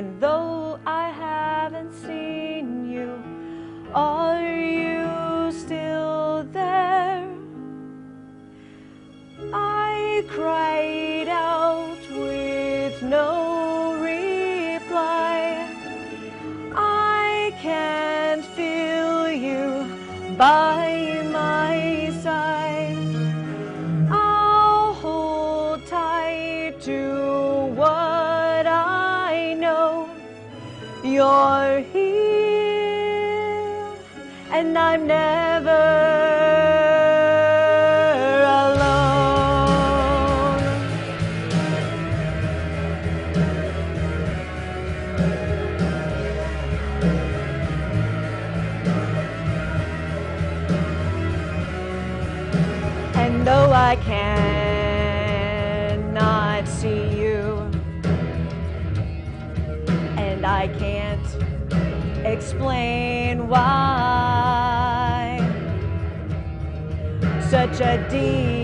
though I cannot see you, and I can't explain why, such a deep,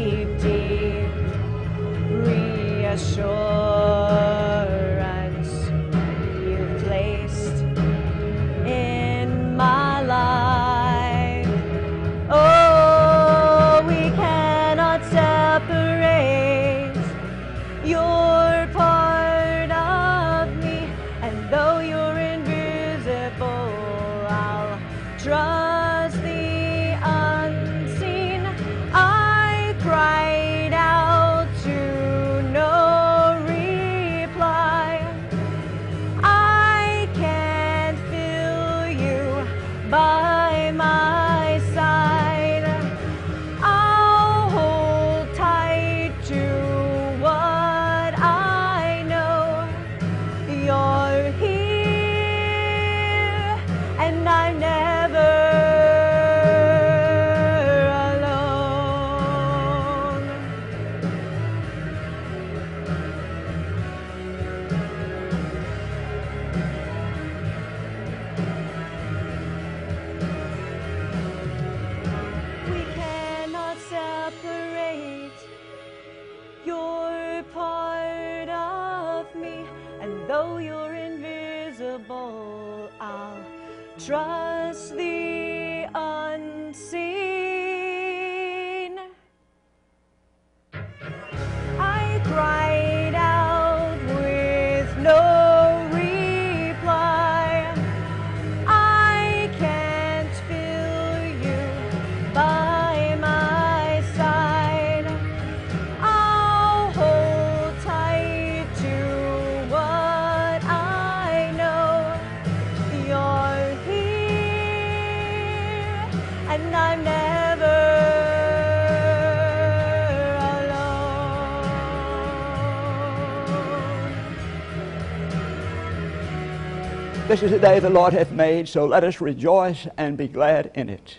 This is the day the Lord hath made, so let us rejoice and be glad in it.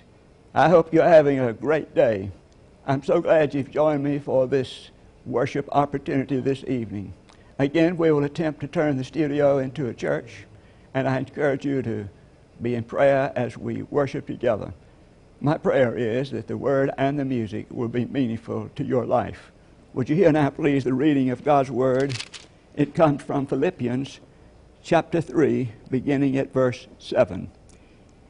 I hope you're having a great day. I'm so glad you've joined me for this worship opportunity this evening. Again, we will attempt to turn the studio into a church, and I encourage you to be in prayer as we worship together. My prayer is that the word and the music will be meaningful to your life. Would you hear now, please, the reading of God's word? It comes from Philippians chapter 3, beginning at verse 7.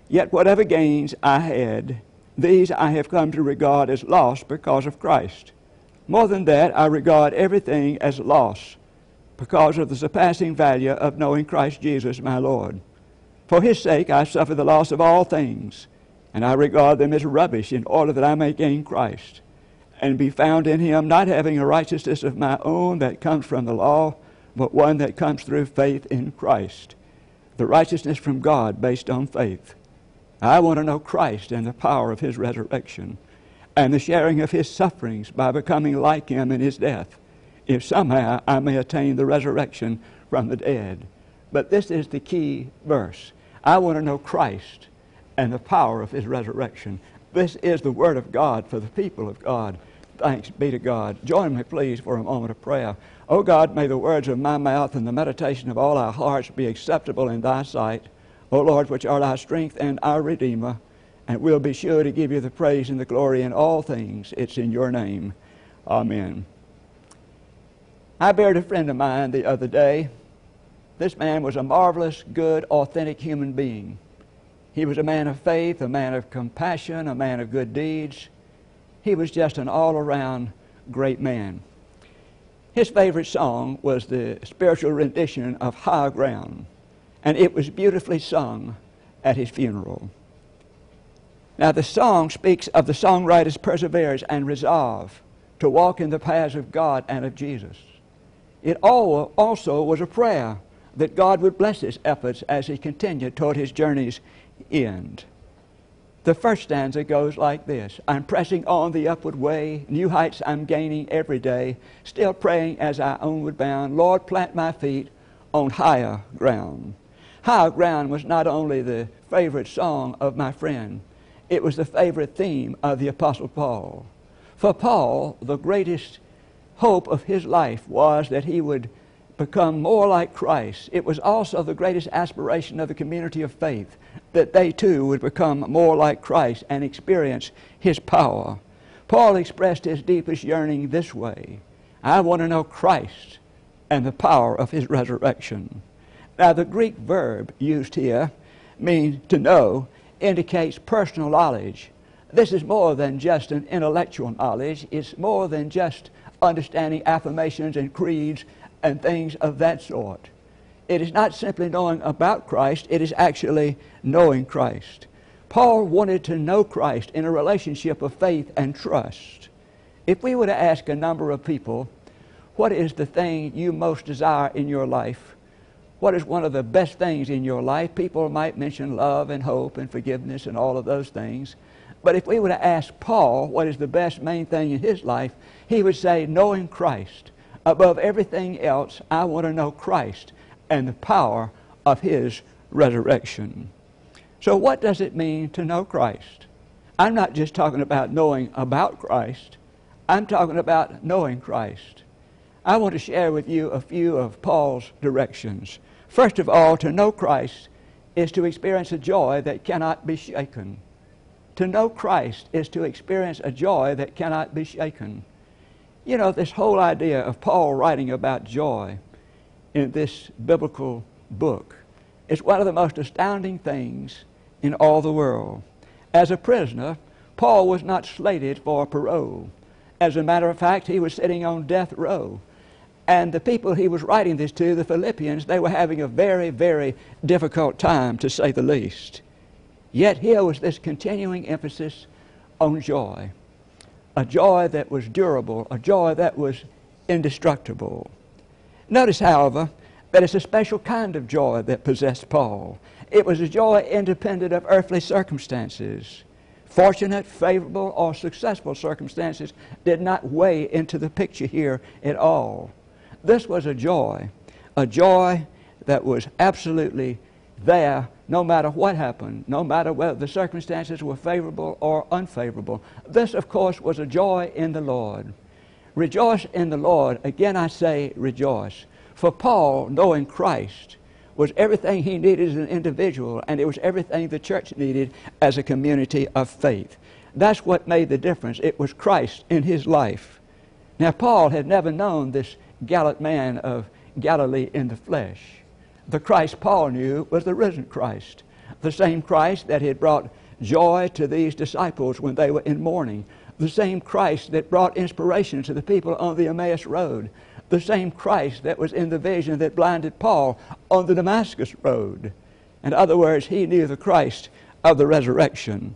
Yet whatever gains I had, these I have come to regard as loss because of Christ. More than that, I regard everything as loss because of the surpassing value of knowing Christ Jesus my Lord. For his sake I suffer the loss of all things, and I regard them as rubbish in order that I may gain Christ, and be found in him, not having a righteousness of my own that comes from the law, but one that comes through faith in Christ, the righteousness from God based on faith. I want to know Christ and the power of his resurrection and the sharing of his sufferings by becoming like him in his death, if somehow I may attain the resurrection from the dead. But this is the key verse. I want to know Christ and the power of his resurrection. This is the Word of God for the people of God. Thanks be to God. Join me, please, for a moment of prayer. O God, may the words of my mouth and the meditation of all our hearts be acceptable in thy sight. O Lord, which art our strength and our Redeemer, and we'll be sure to give you the praise and the glory in all things. It's in your name. Amen. I buried a friend of mine the other day. This man was a marvelous, good, authentic human being. He was a man of faith, a man of compassion, a man of good deeds. He was just an all around great man. His favorite song was the spiritual rendition of High Ground, and it was beautifully sung at his funeral. Now, the song speaks of the songwriter's perseverance and resolve to walk in the paths of God and of Jesus. It also was a prayer that God would bless his efforts as he continued toward his journey's end. The first stanza goes like this I'm pressing on the upward way, new heights I'm gaining every day, still praying as I onward bound, Lord, plant my feet on higher ground. Higher ground was not only the favorite song of my friend, it was the favorite theme of the Apostle Paul. For Paul, the greatest hope of his life was that he would become more like Christ. It was also the greatest aspiration of the community of faith that they too would become more like Christ and experience his power. Paul expressed his deepest yearning this way I want to know Christ and the power of his resurrection. Now, the Greek verb used here means to know, indicates personal knowledge. This is more than just an intellectual knowledge, it's more than just understanding affirmations and creeds and things of that sort. It is not simply knowing about Christ, it is actually knowing Christ. Paul wanted to know Christ in a relationship of faith and trust. If we were to ask a number of people, what is the thing you most desire in your life? What is one of the best things in your life? People might mention love and hope and forgiveness and all of those things. But if we were to ask Paul what is the best main thing in his life, he would say, knowing Christ. Above everything else, I want to know Christ and the power of his resurrection. So, what does it mean to know Christ? I'm not just talking about knowing about Christ, I'm talking about knowing Christ. I want to share with you a few of Paul's directions. First of all, to know Christ is to experience a joy that cannot be shaken. To know Christ is to experience a joy that cannot be shaken. You know, this whole idea of Paul writing about joy in this biblical book is one of the most astounding things in all the world. As a prisoner, Paul was not slated for parole. As a matter of fact, he was sitting on death row. And the people he was writing this to, the Philippians, they were having a very, very difficult time, to say the least. Yet here was this continuing emphasis on joy a joy that was durable, a joy that was indestructible. Notice, however, that it's a special kind of joy that possessed Paul. It was a joy independent of earthly circumstances. Fortunate, favorable, or successful circumstances did not weigh into the picture here at all. This was a joy, a joy that was absolutely there no matter what happened, no matter whether the circumstances were favorable or unfavorable. This, of course, was a joy in the Lord. Rejoice in the Lord. Again, I say rejoice. For Paul, knowing Christ was everything he needed as an individual, and it was everything the church needed as a community of faith. That's what made the difference. It was Christ in his life. Now, Paul had never known this gallant man of Galilee in the flesh. The Christ Paul knew was the risen Christ, the same Christ that had brought joy to these disciples when they were in mourning, the same Christ that brought inspiration to the people on the Emmaus Road, the same Christ that was in the vision that blinded Paul on the Damascus Road. In other words, he knew the Christ of the resurrection.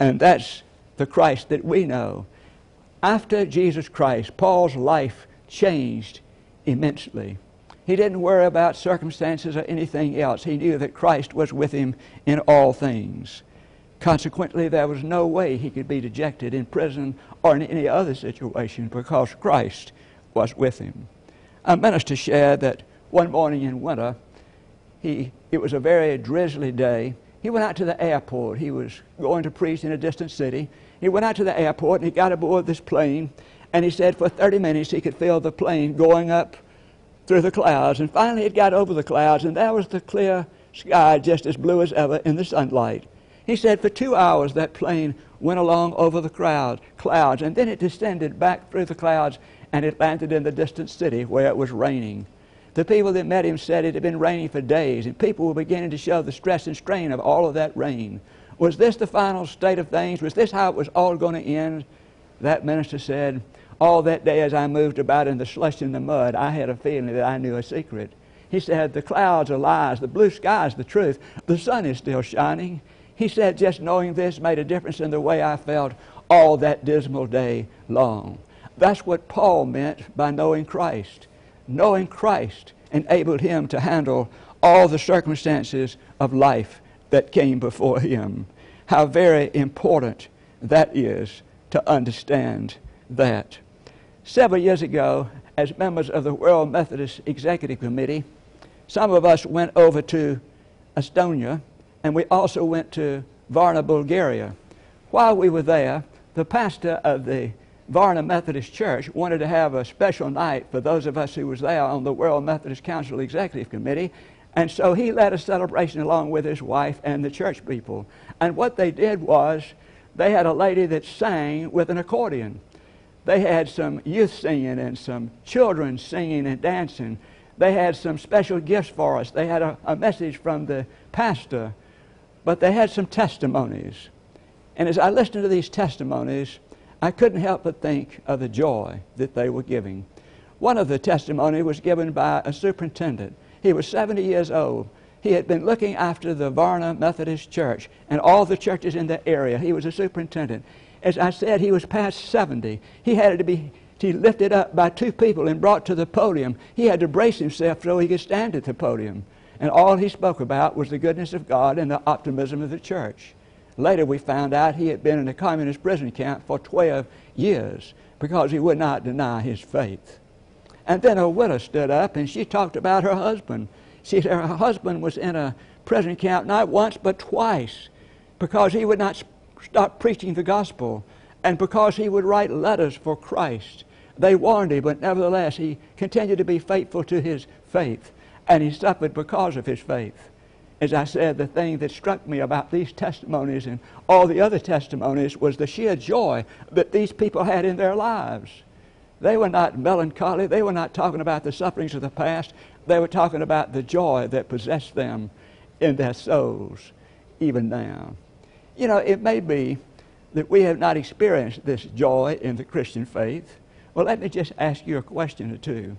And that's the Christ that we know. After Jesus Christ, Paul's life changed immensely. He didn't worry about circumstances or anything else. He knew that Christ was with him in all things. Consequently, there was no way he could be dejected in prison or in any other situation because Christ was with him. A minister shared that one morning in winter, he, it was a very drizzly day. He went out to the airport. He was going to preach in a distant city. He went out to the airport and he got aboard this plane And he said for 30 minutes he could feel the plane going up through the clouds. And finally it got over the clouds, and there was the clear sky just as blue as ever in the sunlight. He said for two hours that plane went along over the crowd, clouds, and then it descended back through the clouds and it landed in the distant city where it was raining. The people that met him said it had been raining for days, and people were beginning to show the stress and strain of all of that rain. Was this the final state of things? Was this how it was all going to end? That minister said, All that day as I moved about in the slush and the mud, I had a feeling that I knew a secret. He said, The clouds are lies, the blue sky is the truth, the sun is still shining. He said, Just knowing this made a difference in the way I felt all that dismal day long. That's what Paul meant by knowing Christ. Knowing Christ enabled him to handle all the circumstances of life that came before him. How very important that is to understand that. Several years ago, as members of the World Methodist Executive Committee, some of us went over to Estonia and we also went to Varna, Bulgaria. While we were there, the pastor of the Varna Methodist Church wanted to have a special night for those of us who was there on the World Methodist Council Executive Committee. And so he led a celebration along with his wife and the church people. And what they did was they had a lady that sang with an accordion. They had some youth singing and some children singing and dancing. They had some special gifts for us. They had a, a message from the pastor, but they had some testimonies. And as I listened to these testimonies, I couldn't help but think of the joy that they were giving. One of the testimony was given by a superintendent. He was 70 years old. He had been looking after the Varna Methodist Church and all the churches in the area. He was a superintendent. As I said, he was past 70. He had to be to lifted up by two people and brought to the podium. He had to brace himself so he could stand at the podium. And all he spoke about was the goodness of God and the optimism of the church. Later, we found out he had been in a communist prison camp for 12 years because he would not deny his faith. And then a widow stood up and she talked about her husband. She said her husband was in a prison camp not once but twice because he would not stop preaching the gospel and because he would write letters for Christ. They warned him, but nevertheless he continued to be faithful to his faith and he suffered because of his faith as I said, the thing that struck me about these testimonies and all the other testimonies was the sheer joy that these people had in their lives. They were not melancholy. They were not talking about the sufferings of the past. They were talking about the joy that possessed them in their souls, even now. You know, it may be that we have not experienced this joy in the Christian faith. Well, let me just ask you a question or two.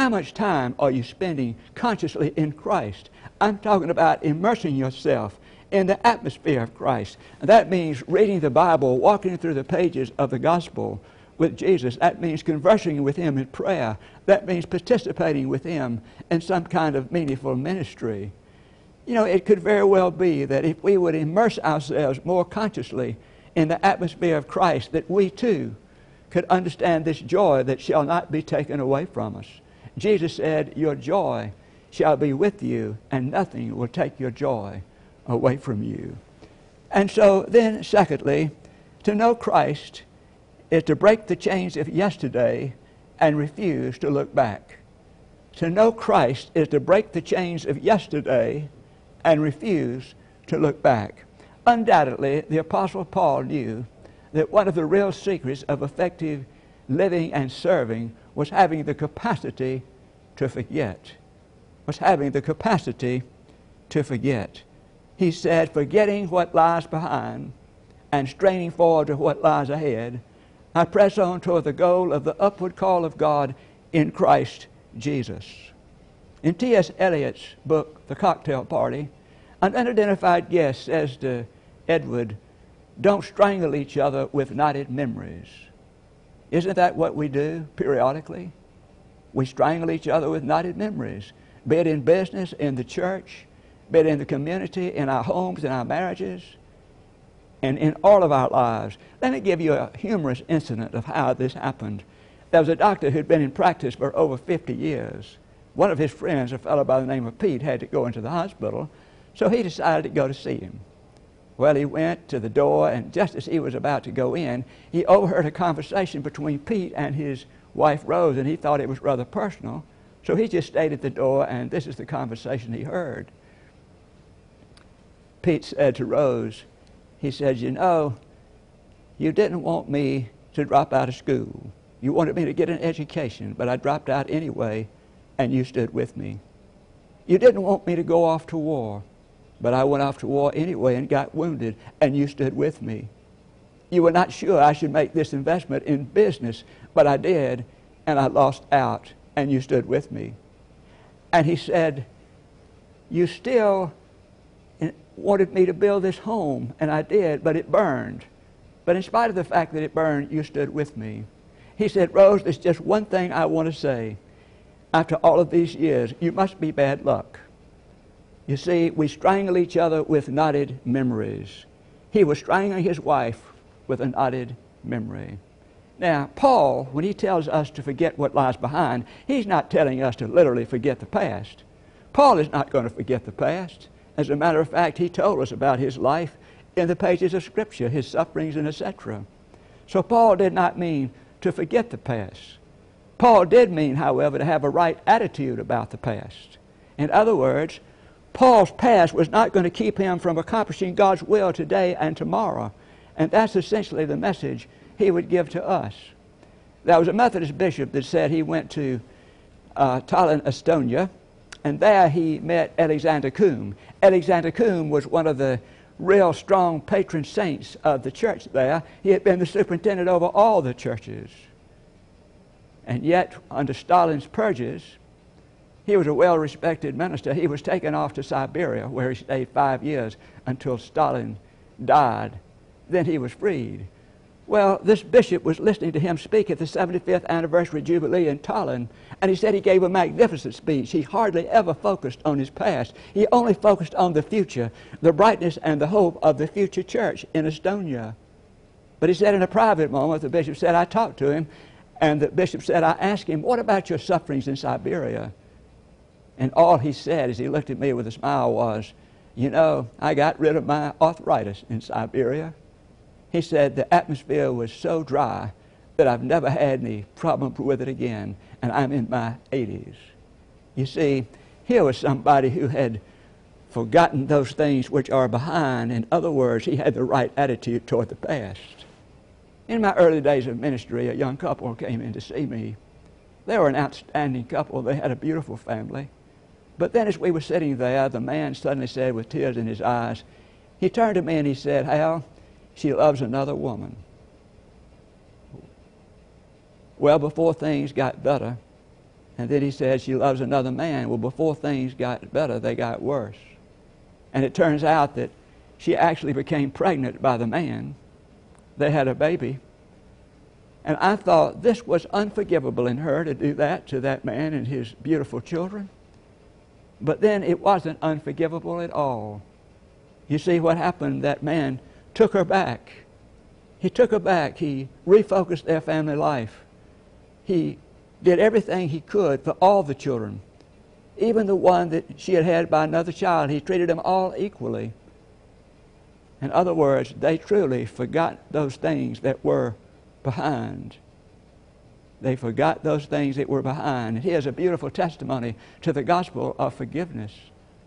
How much time are you spending consciously in Christ? I'm talking about immersing yourself in the atmosphere of Christ. And that means reading the Bible, walking through the pages of the gospel with Jesus. That means conversing with Him in prayer. That means participating with Him in some kind of meaningful ministry. You know, it could very well be that if we would immerse ourselves more consciously in the atmosphere of Christ, that we too could understand this joy that shall not be taken away from us. Jesus said, Your joy shall be with you, and nothing will take your joy away from you. And so, then, secondly, to know Christ is to break the chains of yesterday and refuse to look back. To know Christ is to break the chains of yesterday and refuse to look back. Undoubtedly, the Apostle Paul knew that one of the real secrets of effective living and serving was having the capacity to forget was having the capacity to forget. He said, forgetting what lies behind and straining forward to what lies ahead, I press on toward the goal of the upward call of God in Christ Jesus. In T.S. Eliot's book, The Cocktail Party, an unidentified guest says to Edward, Don't strangle each other with knotted memories. Isn't that what we do periodically? We strangle each other with knotted memories be it in business, in the church, be it in the community, in our homes, in our marriages, and in all of our lives. Let me give you a humorous incident of how this happened. There was a doctor who'd been in practice for over 50 years. One of his friends, a fellow by the name of Pete, had to go into the hospital, so he decided to go to see him. Well, he went to the door, and just as he was about to go in, he overheard a conversation between Pete and his wife Rose, and he thought it was rather personal. So he just stayed at the door, and this is the conversation he heard. Pete said to Rose, he said, You know, you didn't want me to drop out of school. You wanted me to get an education, but I dropped out anyway, and you stood with me. You didn't want me to go off to war, but I went off to war anyway and got wounded, and you stood with me. You were not sure I should make this investment in business, but I did, and I lost out, and you stood with me. And he said, You still wanted me to build this home, and I did, but it burned. But in spite of the fact that it burned, you stood with me. He said, Rose, there's just one thing I want to say. After all of these years, you must be bad luck. You see, we strangle each other with knotted memories. He was strangling his wife with a knotted memory. Now, Paul, when he tells us to forget what lies behind, he's not telling us to literally forget the past. Paul is not going to forget the past. As a matter of fact, he told us about his life in the pages of Scripture, his sufferings and etc. So Paul did not mean to forget the past. Paul did mean, however, to have a right attitude about the past. In other words, Paul's past was not going to keep him from accomplishing God's will today and tomorrow. And that's essentially the message he would give to us. There was a Methodist bishop that said he went to uh, Tallinn, Estonia, and there he met Alexander Kuum. Alexander Kuum was one of the real strong patron saints of the church there. He had been the superintendent over all the churches. And yet, under Stalin's purges, he was a well respected minister. He was taken off to Siberia, where he stayed five years until Stalin died. Then he was freed. Well, this bishop was listening to him speak at the 75th anniversary jubilee in Tallinn, and he said he gave a magnificent speech. He hardly ever focused on his past. He only focused on the future, the brightness and the hope of the future church in Estonia. But he said in a private moment, the bishop said, I talked to him, and the bishop said, I asked him, What about your sufferings in Siberia? And all he said as he looked at me with a smile was, You know, I got rid of my arthritis in Siberia. He said the atmosphere was so dry that I've never had any problem with it again, and I'm in my 80s. You see, here was somebody who had forgotten those things which are behind. In other words, he had the right attitude toward the past. In my early days of ministry, a young couple came in to see me. They were an outstanding couple. They had a beautiful family. But then, as we were sitting there, the man suddenly said, with tears in his eyes, he turned to me and he said, Hal, she loves another woman. Well, before things got better, and then he said she loves another man. Well, before things got better, they got worse. And it turns out that she actually became pregnant by the man. They had a baby. And I thought this was unforgivable in her to do that to that man and his beautiful children. But then it wasn't unforgivable at all. You see what happened? That man took her back. He took her back. He refocused their family life. He did everything he could for all the children, even the one that she had had by another child. He treated them all equally. In other words, they truly forgot those things that were behind. They forgot those things that were behind. And here's a beautiful testimony to the gospel of forgiveness,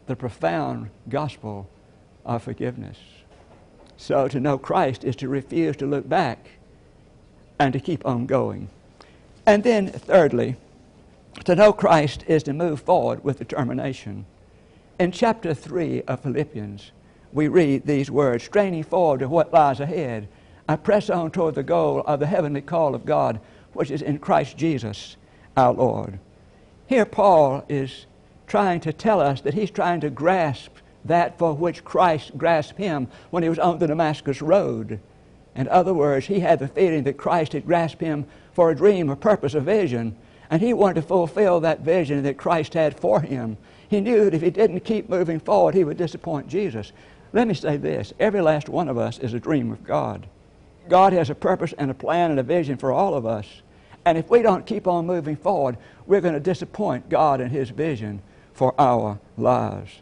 the profound gospel of forgiveness. So to know Christ is to refuse to look back and to keep on going. And then, thirdly, to know Christ is to move forward with determination. In chapter 3 of Philippians, we read these words straining forward to what lies ahead. I press on toward the goal of the heavenly call of God, which is in Christ Jesus our Lord. Here, Paul is trying to tell us that he's trying to grasp that for which Christ grasped him when he was on the Damascus Road. In other words, he had the feeling that Christ had grasped him for a dream, a purpose, a vision, and he wanted to fulfill that vision that Christ had for him. He knew that if he didn't keep moving forward, he would disappoint Jesus. Let me say this every last one of us is a dream of God. God has a purpose and a plan and a vision for all of us. And if we don't keep on moving forward, we're going to disappoint God and His vision for our lives.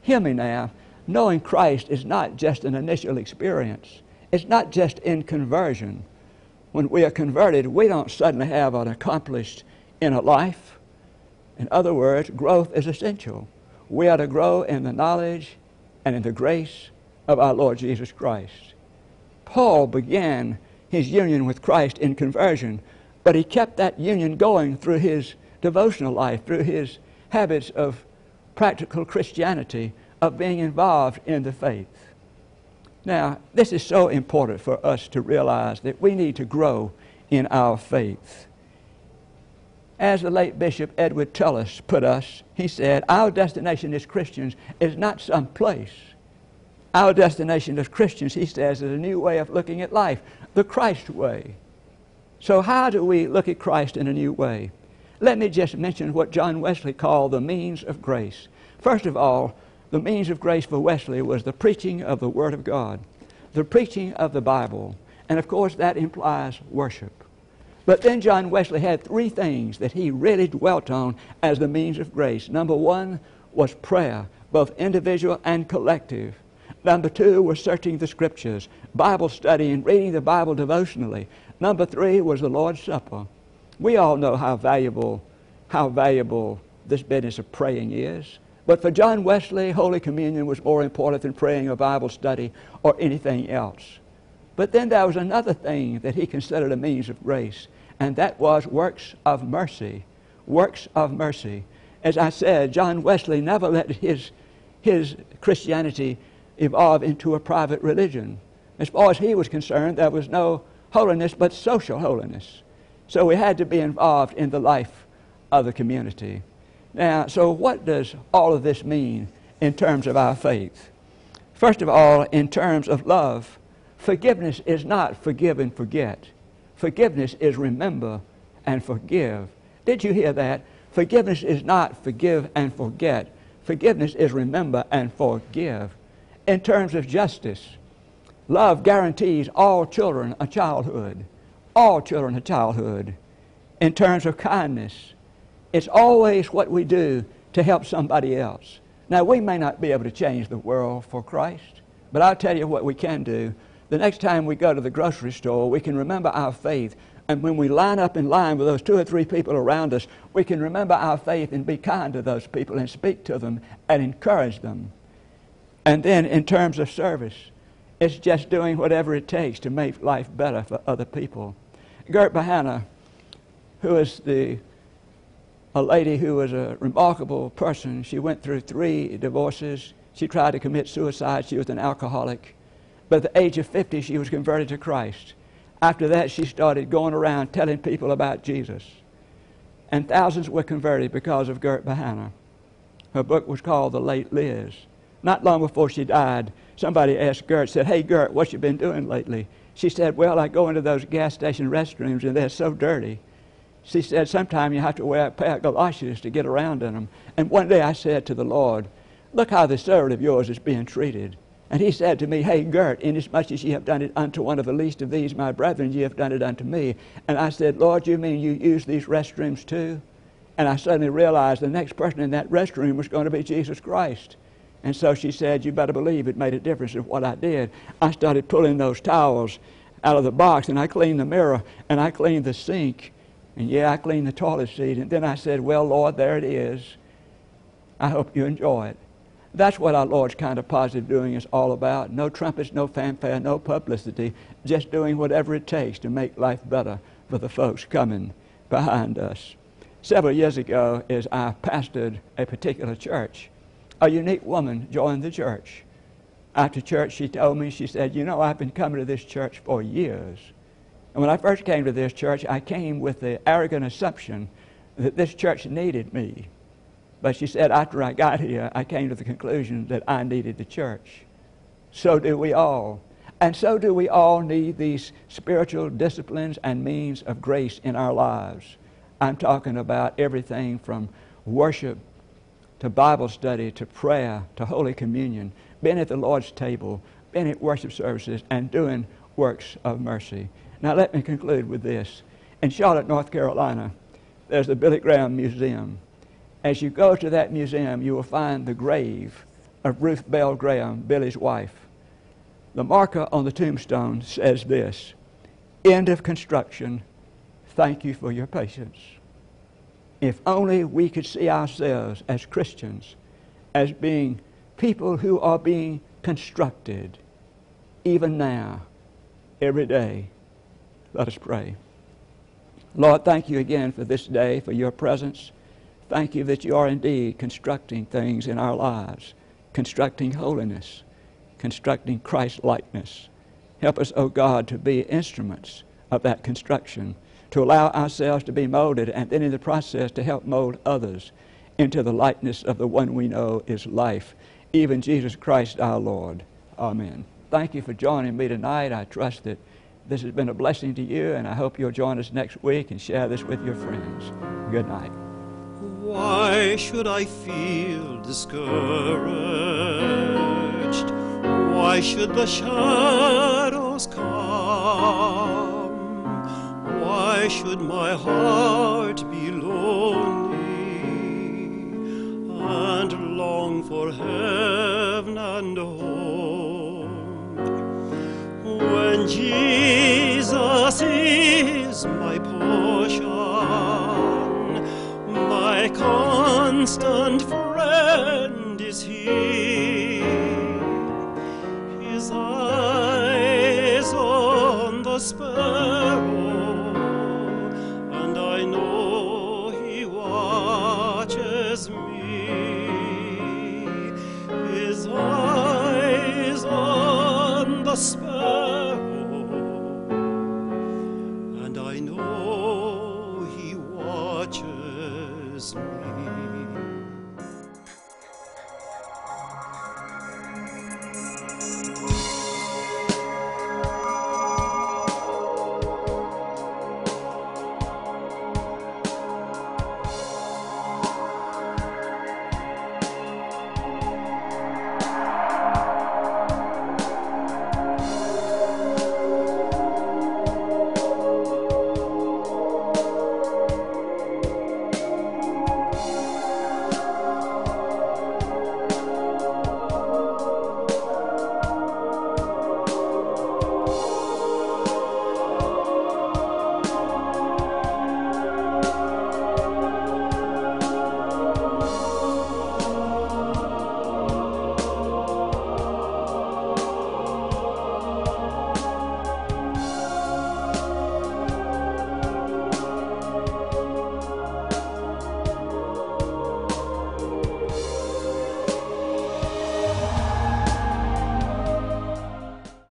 Hear me now. knowing Christ is not just an initial experience. It's not just in conversion. When we are converted, we don't suddenly have an accomplished inner life. In other words, growth is essential. We are to grow in the knowledge and in the grace of our Lord Jesus Christ. Paul began his union with Christ in conversion, but he kept that union going through his devotional life, through his habits of practical Christianity, of being involved in the faith. Now, this is so important for us to realize that we need to grow in our faith. As the late Bishop Edward Tullis put us, he said, Our destination as Christians is not some place. Our destination as Christians, he says, is a new way of looking at life, the Christ way. So, how do we look at Christ in a new way? Let me just mention what John Wesley called the means of grace. First of all, the means of grace for Wesley was the preaching of the Word of God, the preaching of the Bible, and of course that implies worship. But then John Wesley had three things that he really dwelt on as the means of grace. Number one was prayer, both individual and collective. Number two was searching the scriptures, Bible study, and reading the Bible devotionally. Number three was the Lord's Supper. We all know how valuable, how valuable this business of praying is. But for John Wesley, Holy Communion was more important than praying or Bible study or anything else. But then there was another thing that he considered a means of grace, and that was works of mercy. Works of mercy. As I said, John Wesley never let his, his Christianity evolve into a private religion. As far as he was concerned, there was no holiness but social holiness. So we had to be involved in the life of the community. Now, so what does all of this mean in terms of our faith? First of all, in terms of love, forgiveness is not forgive and forget. Forgiveness is remember and forgive. Did you hear that? Forgiveness is not forgive and forget. Forgiveness is remember and forgive. In terms of justice, love guarantees all children a childhood all children a childhood in terms of kindness. It's always what we do to help somebody else. Now, we may not be able to change the world for Christ, but I'll tell you what we can do. The next time we go to the grocery store, we can remember our faith. And when we line up in line with those two or three people around us, we can remember our faith and be kind to those people and speak to them and encourage them. And then, in terms of service, it's just doing whatever it takes to make life better for other people. Gert Behanna, who is the a lady who was a remarkable person. She went through three divorces. She tried to commit suicide. She was an alcoholic. But at the age of 50, she was converted to Christ. After that, she started going around telling people about Jesus. And thousands were converted because of Gert Behanna. Her book was called The Late Liz. Not long before she died, somebody asked Gert, said, Hey, Gert, what you been doing lately? She said, Well, I go into those gas station restrooms and they're so dirty. She said, Sometimes you have to wear a pair of galoshes to get around in them. And one day I said to the Lord, Look how the servant of yours is being treated. And he said to me, Hey, Gert, inasmuch as ye have done it unto one of the least of these, my brethren, ye have done it unto me. And I said, Lord, you mean you use these restrooms too? And I suddenly realized the next person in that restroom was going to be Jesus Christ. And so she said, You better believe it made a difference in what I did. I started pulling those towels out of the box and I cleaned the mirror and I cleaned the sink. And yeah, I cleaned the toilet seat. And then I said, Well, Lord, there it is. I hope you enjoy it. That's what our Lord's kind of positive doing is all about. No trumpets, no fanfare, no publicity, just doing whatever it takes to make life better for the folks coming behind us. Several years ago, as I pastored a particular church, a unique woman joined the church. After church, she told me, she said, You know, I've been coming to this church for years. And when I first came to this church, I came with the arrogant assumption that this church needed me. But she said, after I got here, I came to the conclusion that I needed the church. So do we all. And so do we all need these spiritual disciplines and means of grace in our lives. I'm talking about everything from worship to Bible study, to prayer, to Holy Communion, being at the Lord's table, being at worship services, and doing works of mercy. Now, let me conclude with this. In Charlotte, North Carolina, there's the Billy Graham Museum. As you go to that museum, you will find the grave of Ruth Bell Graham, Billy's wife. The marker on the tombstone says this End of construction. Thank you for your patience. If only we could see ourselves as Christians as being people who are being constructed even now, every day. Let us pray. Lord, thank you again for this day, for your presence. Thank you that you are indeed constructing things in our lives, constructing holiness, constructing Christ likeness. Help us, O oh God, to be instruments of that construction, to allow ourselves to be molded, and then in the process to help mold others into the likeness of the one we know is life, even Jesus Christ our Lord. Amen. Thank you for joining me tonight. I trust that this has been a blessing to you, and I hope you'll join us next week and share this with your friends. Good night. Why should I feel discouraged? Why should the shadows should my heart be lonely and long for heaven and home? When Jesus is my portion, my constant friend is He. His eyes on the sparrow,